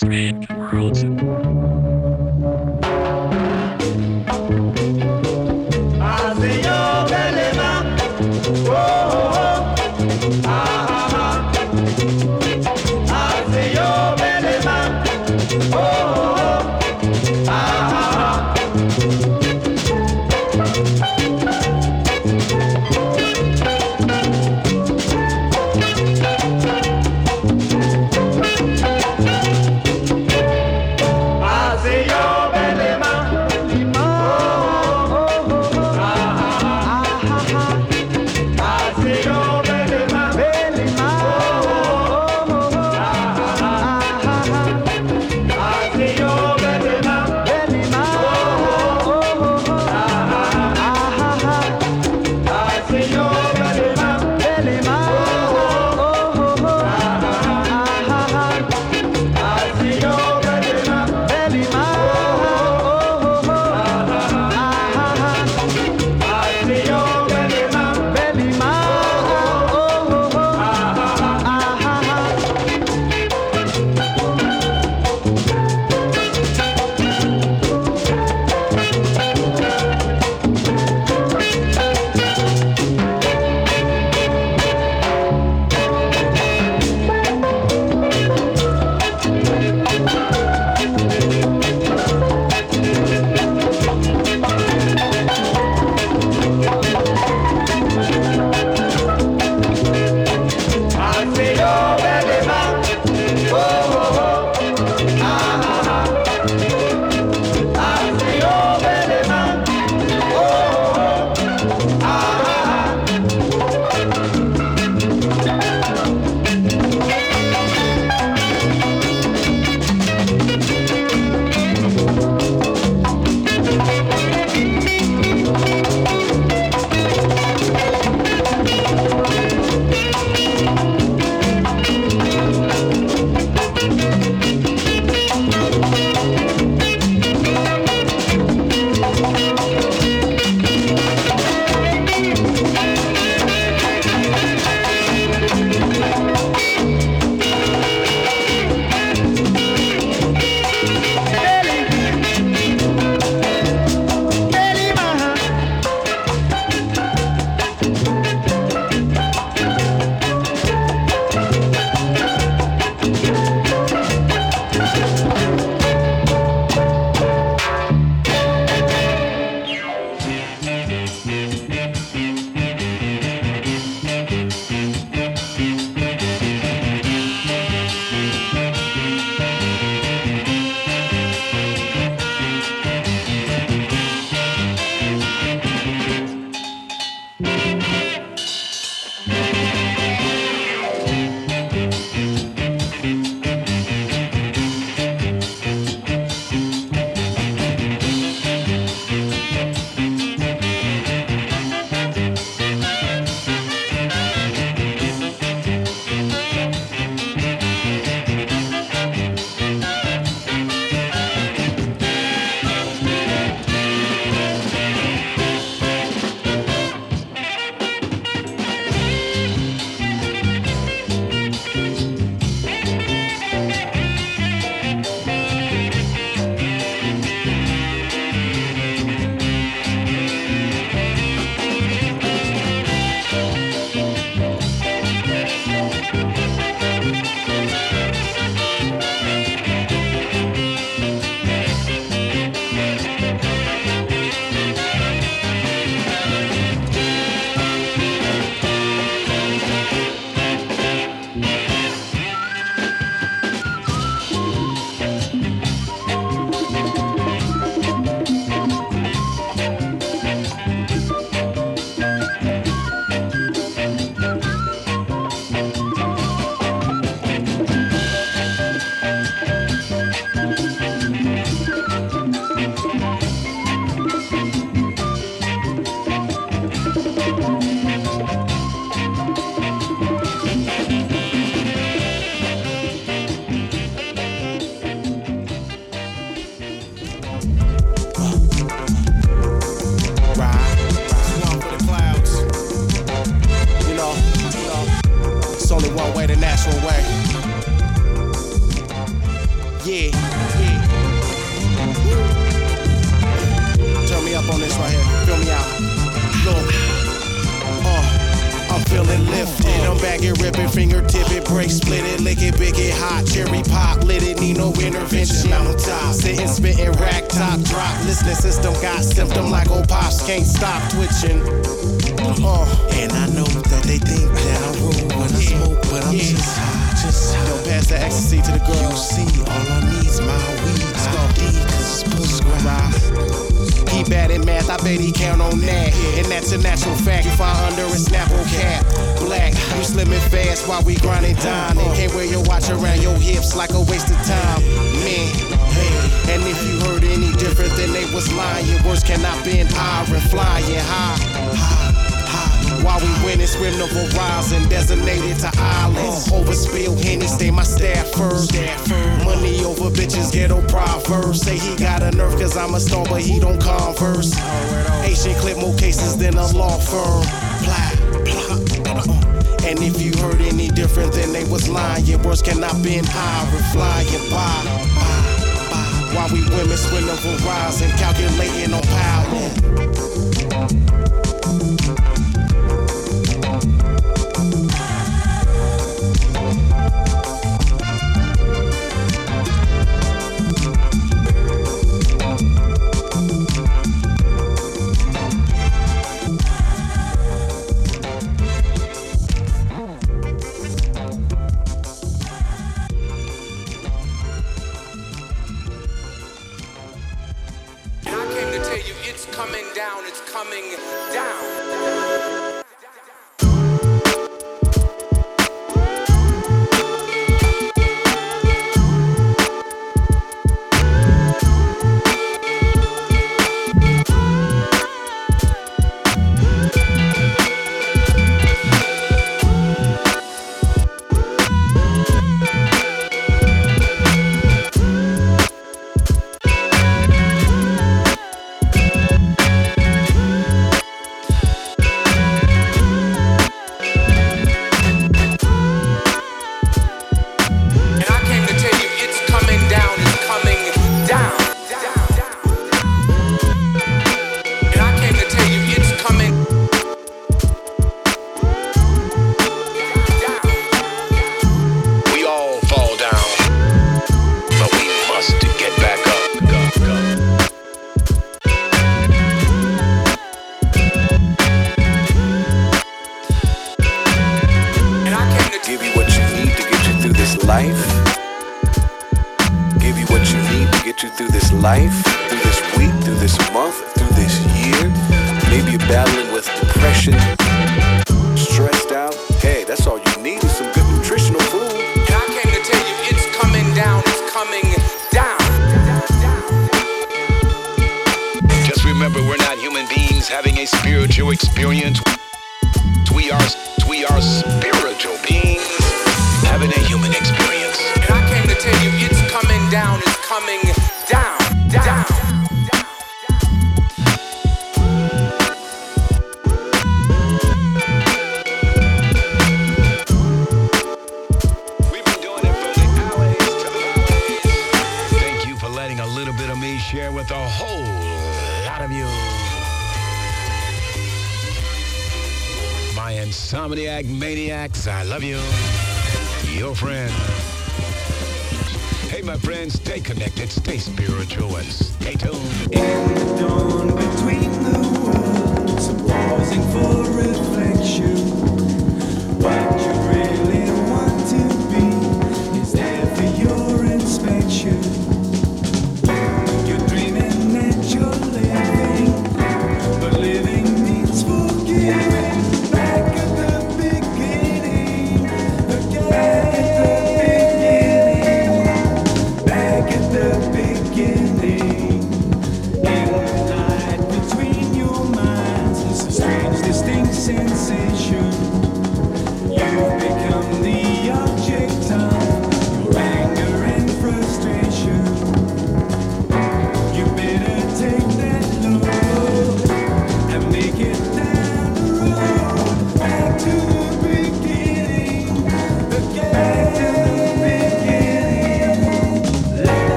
Strange worlds.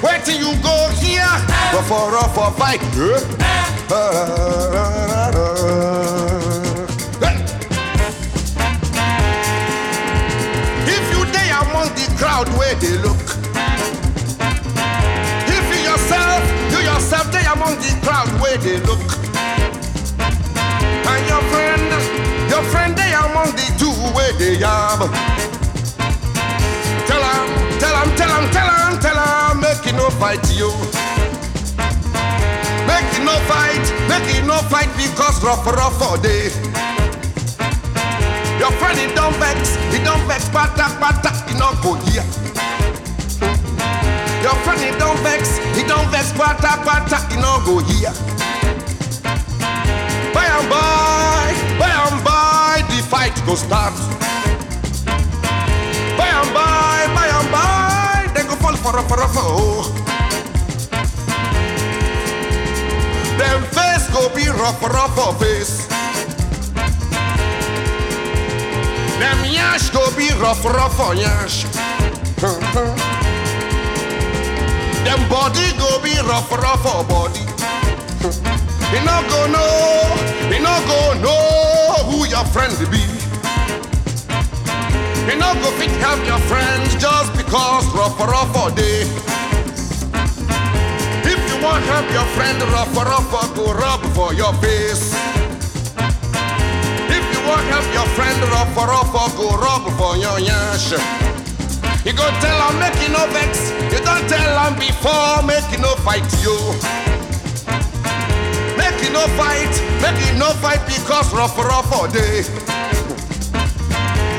Where do you go here? But uh, roforofo fight. If you day among the crowd where they look. If you yourself, you yourself day among the crowd where they look. And your friend, your friend they among the two where they are. Tell them, tell them, tell them, tell them make e no fight you. Make e no fight, make e no fight because rough rough all day. Your friend he don't vex, he don't vex pata pata, he no go here. Your friend he don't vex, he don't vex pata pata, he no go here. By and by, by and by, the fight go start. By and by, by and by rough, Them face go be rough, rough face. Them yash go be rough, rough yash. Them body go be rough, rough body. He no go know, he no go know who your friend be. You no go fit help your friends just because rough rough all day. If you want help your friend rough rough go rub for your face. If you want help your friend rough rough go rub for your yash. You go tell him make making no vex. You don't tell him before make no fight you. Make you no fight, make you no fight because rough rough all day.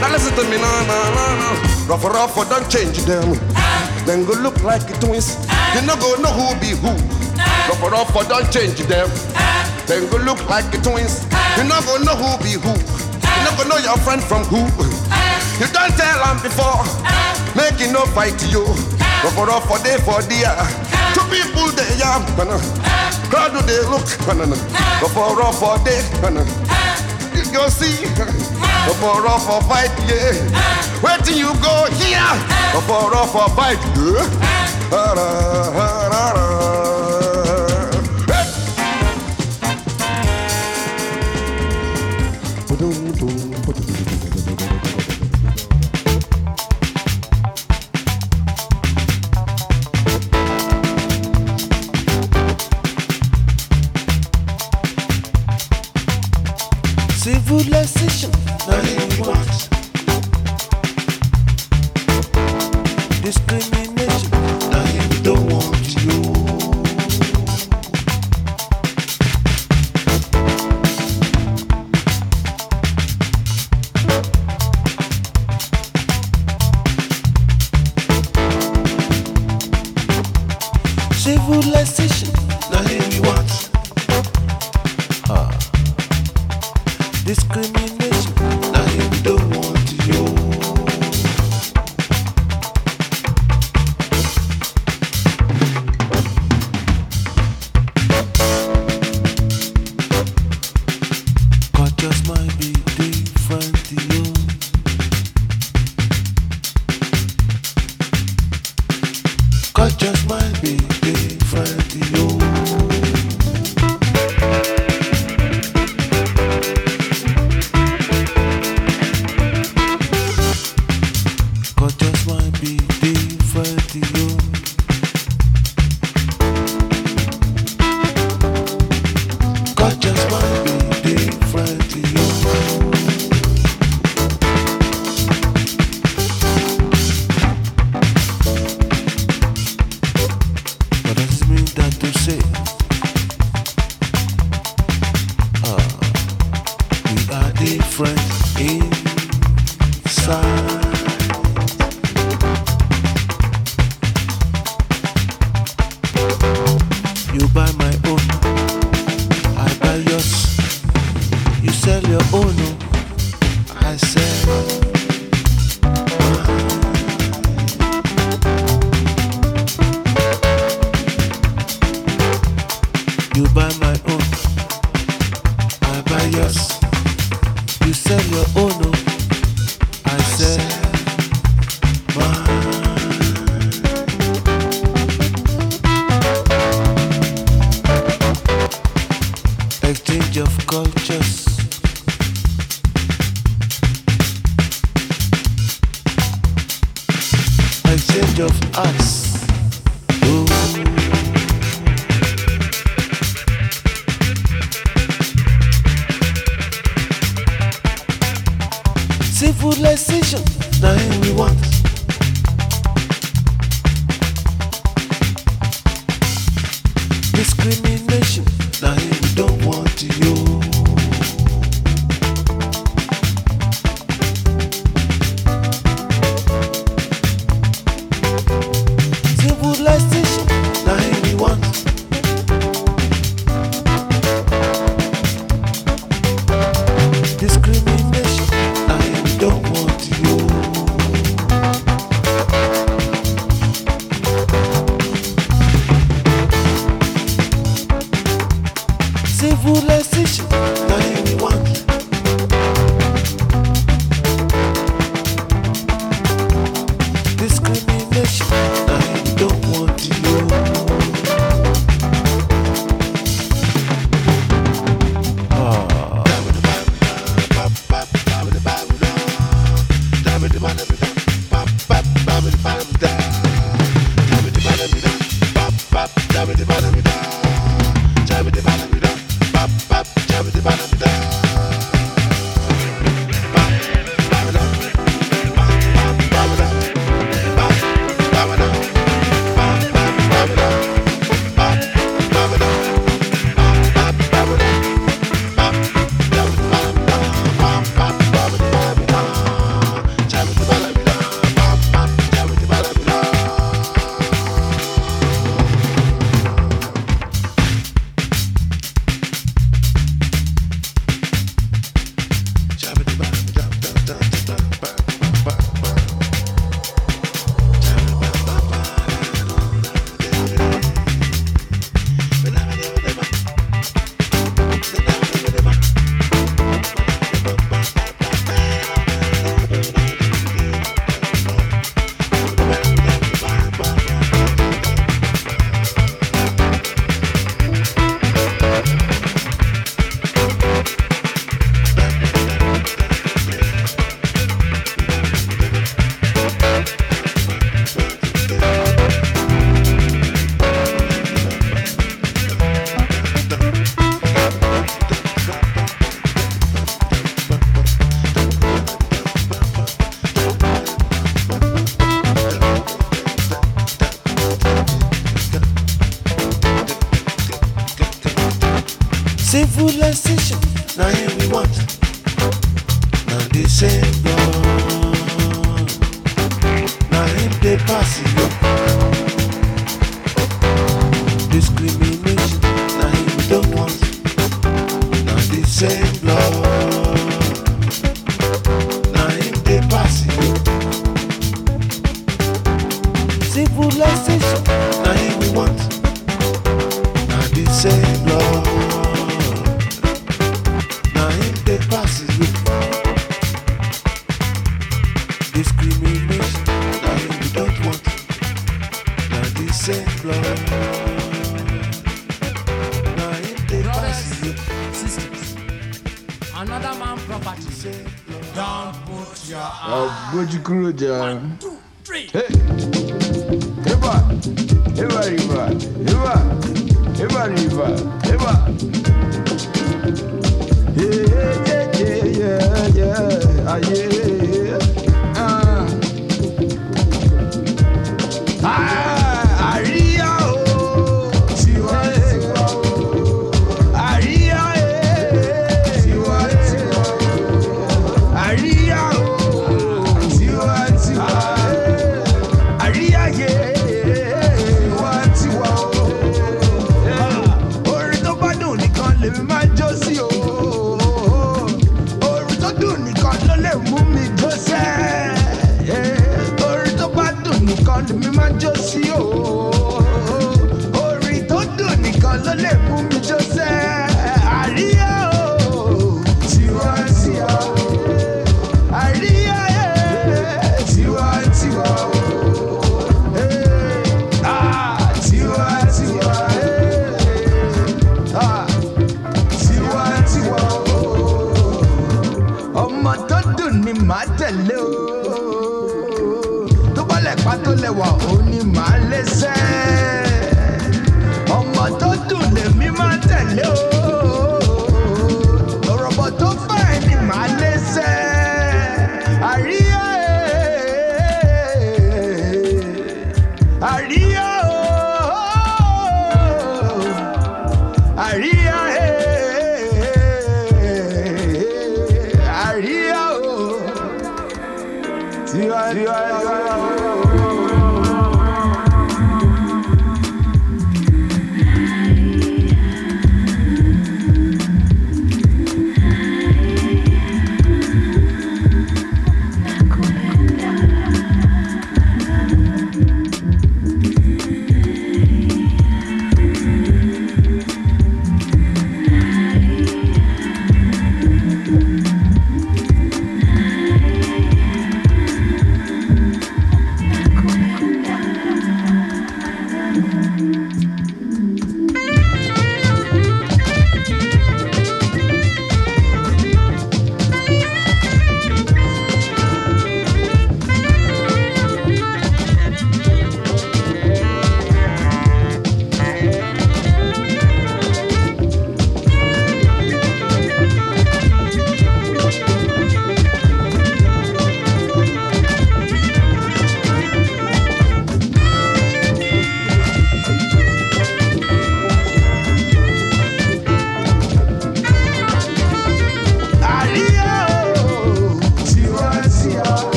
Now listen to me, no, no, no, no. Rough, rough, don't change them. Then go look like twins. You no go know who be who. Ah. Rough, rough, don't change them. Then go look like twins. You no go know who be who. You no go know your friend from who. You don't tell them before. making no fight you. Ah. Rough, for day for dear. Two people they are. Ah. Crowd do they look. Ah. Rough, rough, day. Ah is your seed. Roforofo fight, yeah. Where do you go here? Tomorrow for a fight, yeah.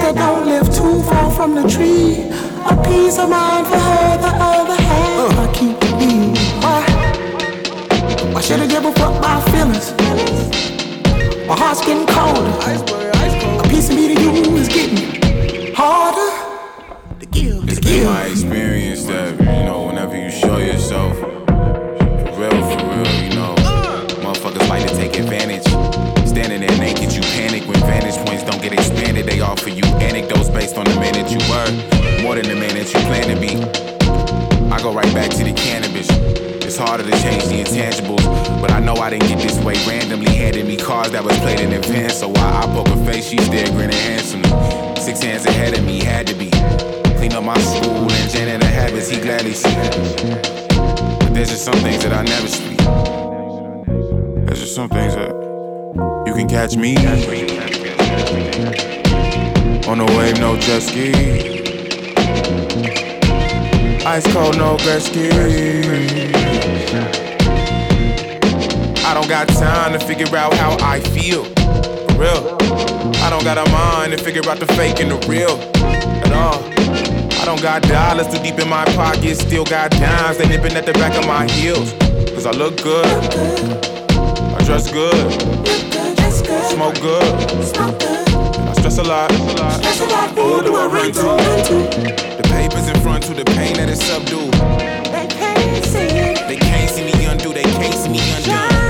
That don't live too far from the tree. A piece of mind for her, the other half uh. I keep to me. Why? Why should I give a fuck my feelings? My heart's getting colder. A piece of me to you is getting harder to give. It's been my experience that, you know, whenever you show yourself, for real, for real, you know, motherfuckers like to take advantage. Standing there naked, you panic when vantage points don't get expanded. They offer you anecdotes based on the man that you were, more than the man that you plan to be. I go right back to the cannabis. It's harder to change the intangibles, but I know I didn't get this way randomly. Handed me cards that was played in advance, so while I poke her face, she's there grinning handsomely. Six hands ahead of me, had to be. Clean up my school and janitor habits, he gladly see. But there's just some things that I never speak. There's just some things that you can catch me on the wave, no jet ski. Ice cold, no Gretzky. I don't got time to figure out how I feel. For real. I don't got a mind to figure out the fake and the real at all. I don't got dollars too deep in my pockets, still got dimes, they nipping at the back of my heels. Cause I look good, I dress good, smoke good, I stress a lot. Who do I run to? The papers in front to the pain that is subdued. They can't see it. They can't see me undo, they can't see me undone.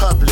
public.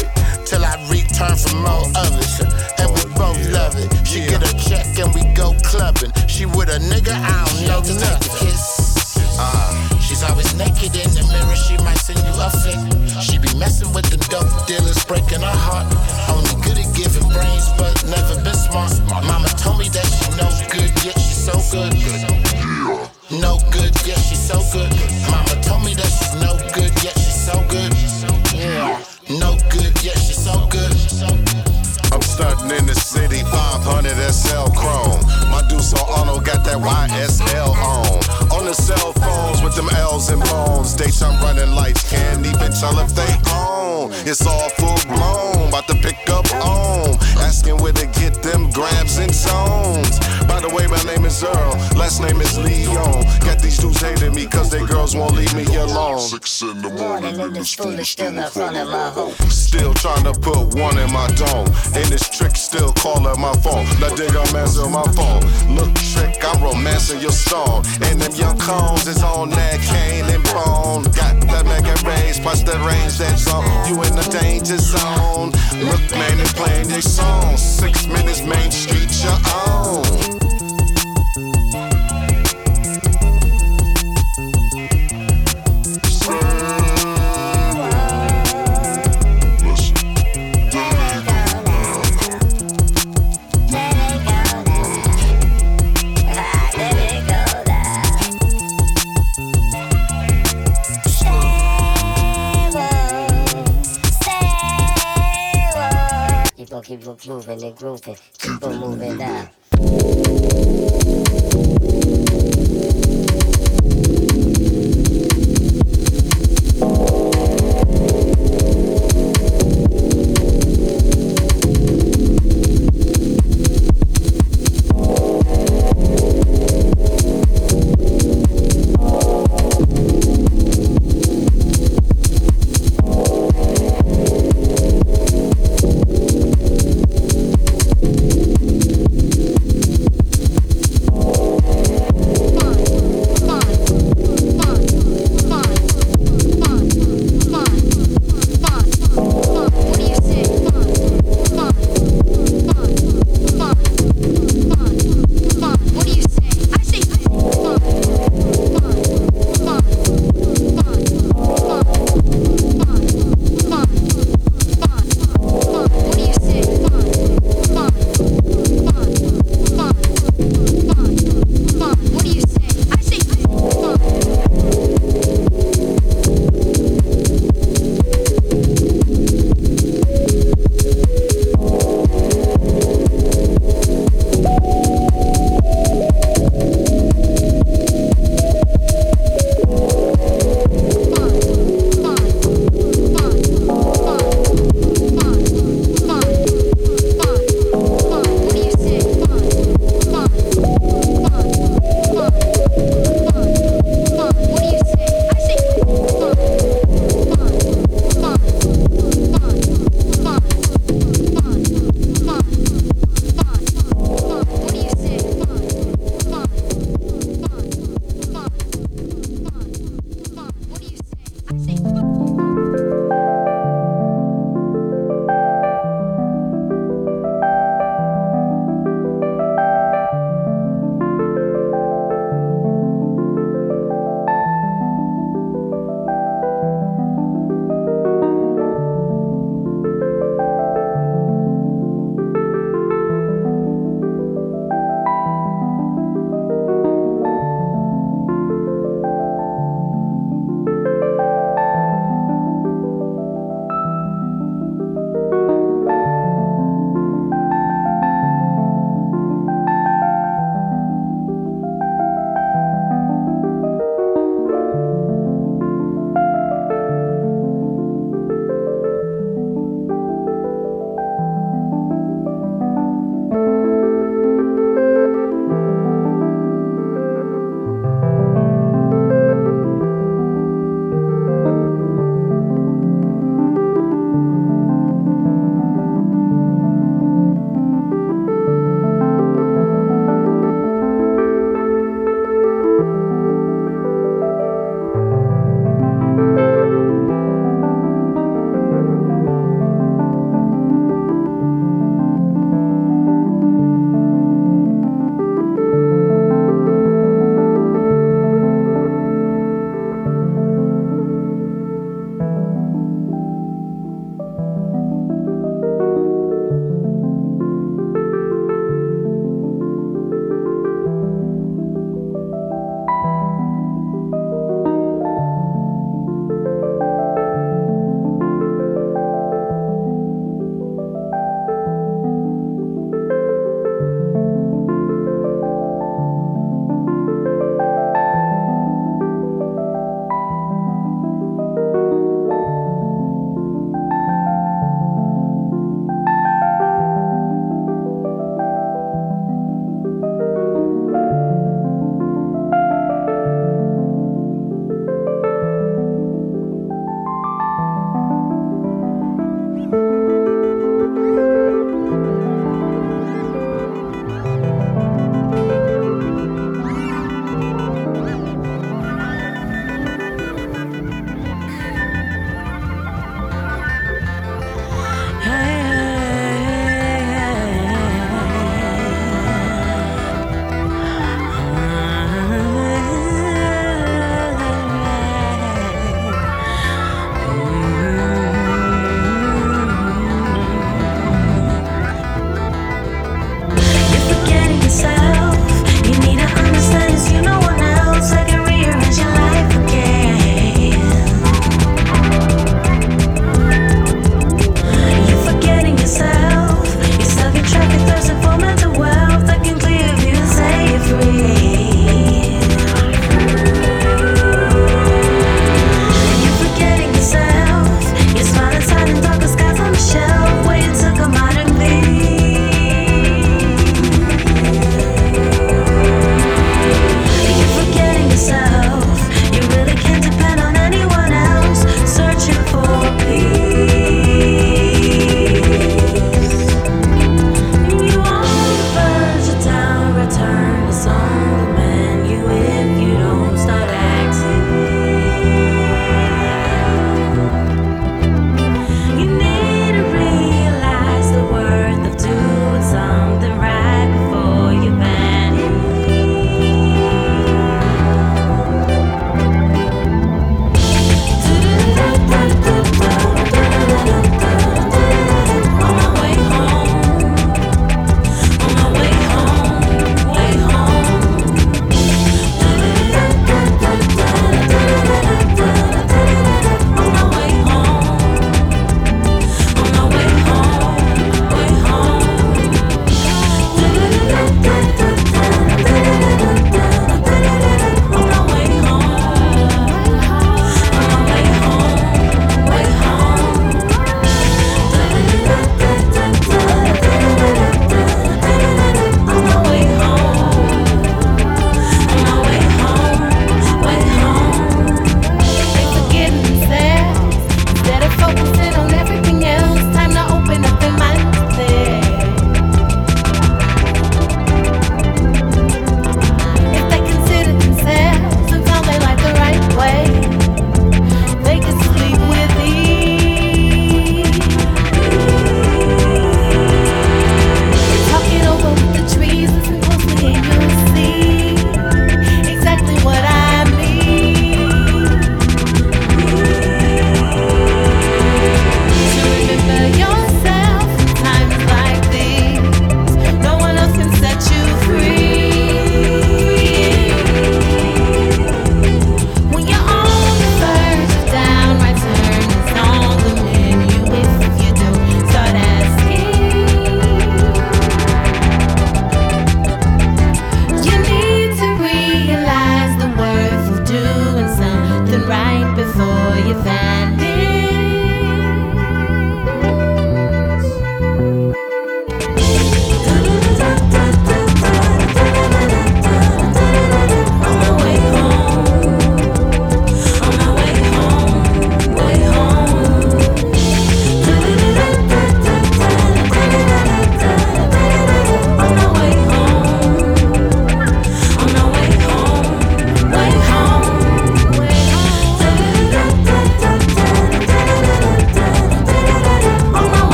Still in front of my home. Still trying to put one in my dome. And this trick still calling my phone. Now dig, I'm answering my phone. Look, trick, I'm romancing your song.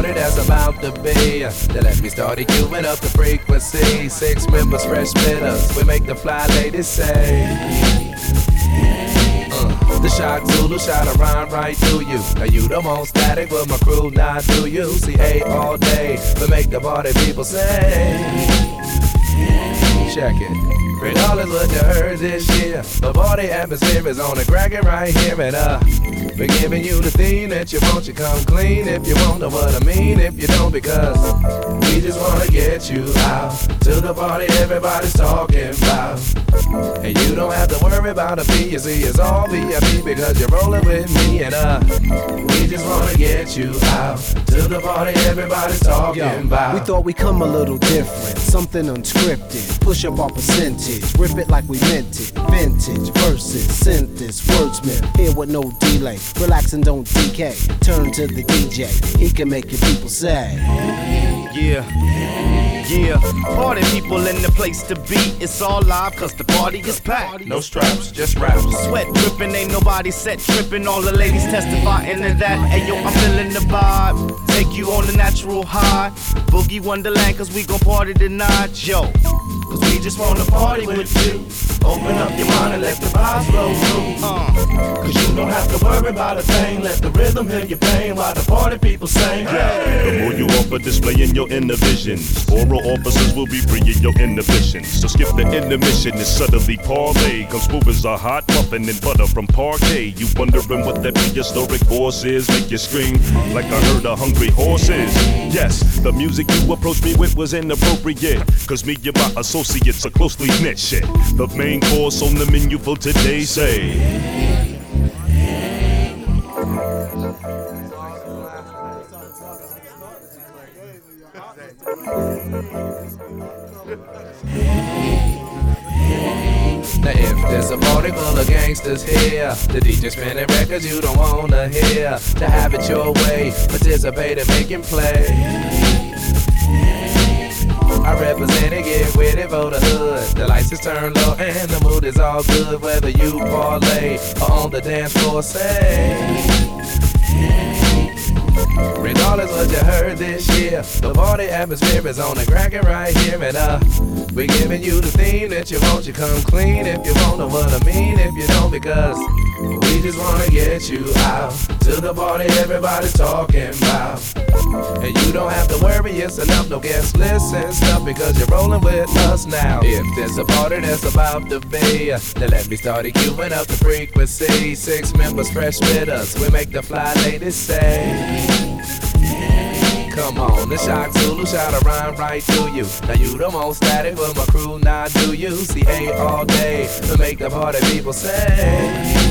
If this a that's about to be, then let me start queuing up the frequency. Six members, fresh spitters, we make the fly ladies say. Uh, the shock Zulu shot a rhyme right to you. Now you the most static with my crew, now do you? See, A all day, we make the party people say. Check it. Regardless what you heard this year, the party atmosphere is on the cracking right here and uh. We're giving you the thing that you want, you come clean if you want to know what I mean. If you don't, because we just wanna get you out to the party everybody's talking about. And you don't have to worry about a fee, you see, it's all VIP because you're rolling with me and uh. We just wanna get you out to the party everybody's talking about. We thought we come a little different, something unscripted. Push up our percentage, rip it like we meant it. Vintage verses, synthesis, wordsmith, here with no delay. Relax and don't decay. Turn to the DJ, he can make your people say. Yeah. Yeah, party people in the place to be. It's all live cause the party is packed. No straps, just raps. Sweat dripping, ain't nobody set tripping. All the ladies testifying to that. Hey yo, I'm feeling the vibe. Take you on the natural high. Boogie Wonderland cause we gon' party tonight, yo. Just wanna party with you. Open up your mind and let the vibes flow through. Uh, Cause you don't have to worry about a thing. Let the rhythm heal your pain while the party people sing. Yeah. The more you offer displaying your inner visions, oral officers will be freeing your inhibitions. So skip the intermission and suddenly parlay. Come smooth as a hot muffin and butter from parquet. You wondering what that prehistoric force is? Make you scream like I heard a hungry horses. Yes, the music you approached me with was inappropriate. Cause me and my associates are closely knit shit. The main course on the menu for today say. Now if there's a party full of gangsters here, the DJ spinning records you don't wanna hear. To have it your way, participate in making play. I represent it, get with it for the hood. The lights is turned low and the mood is all good. Whether you parlay or on the dance floor, say. Regardless what you heard this year, the party atmosphere is on the cracking right here and uh. We giving you the theme that you want, you come clean if you want know what I mean. If you don't, because we just wanna get you out to the party everybody's talking about. And you don't have to worry, it's enough, no guest list and stuff because you're rolling with us now. If there's a party that's about to be, then let me start queuing up the frequency. Six members, fresh with us, we make the fly ladies say. Come on, the shot Zulu shot a rhyme right to you. Now you the most static, but my crew not do you. See A all day to make the party people say.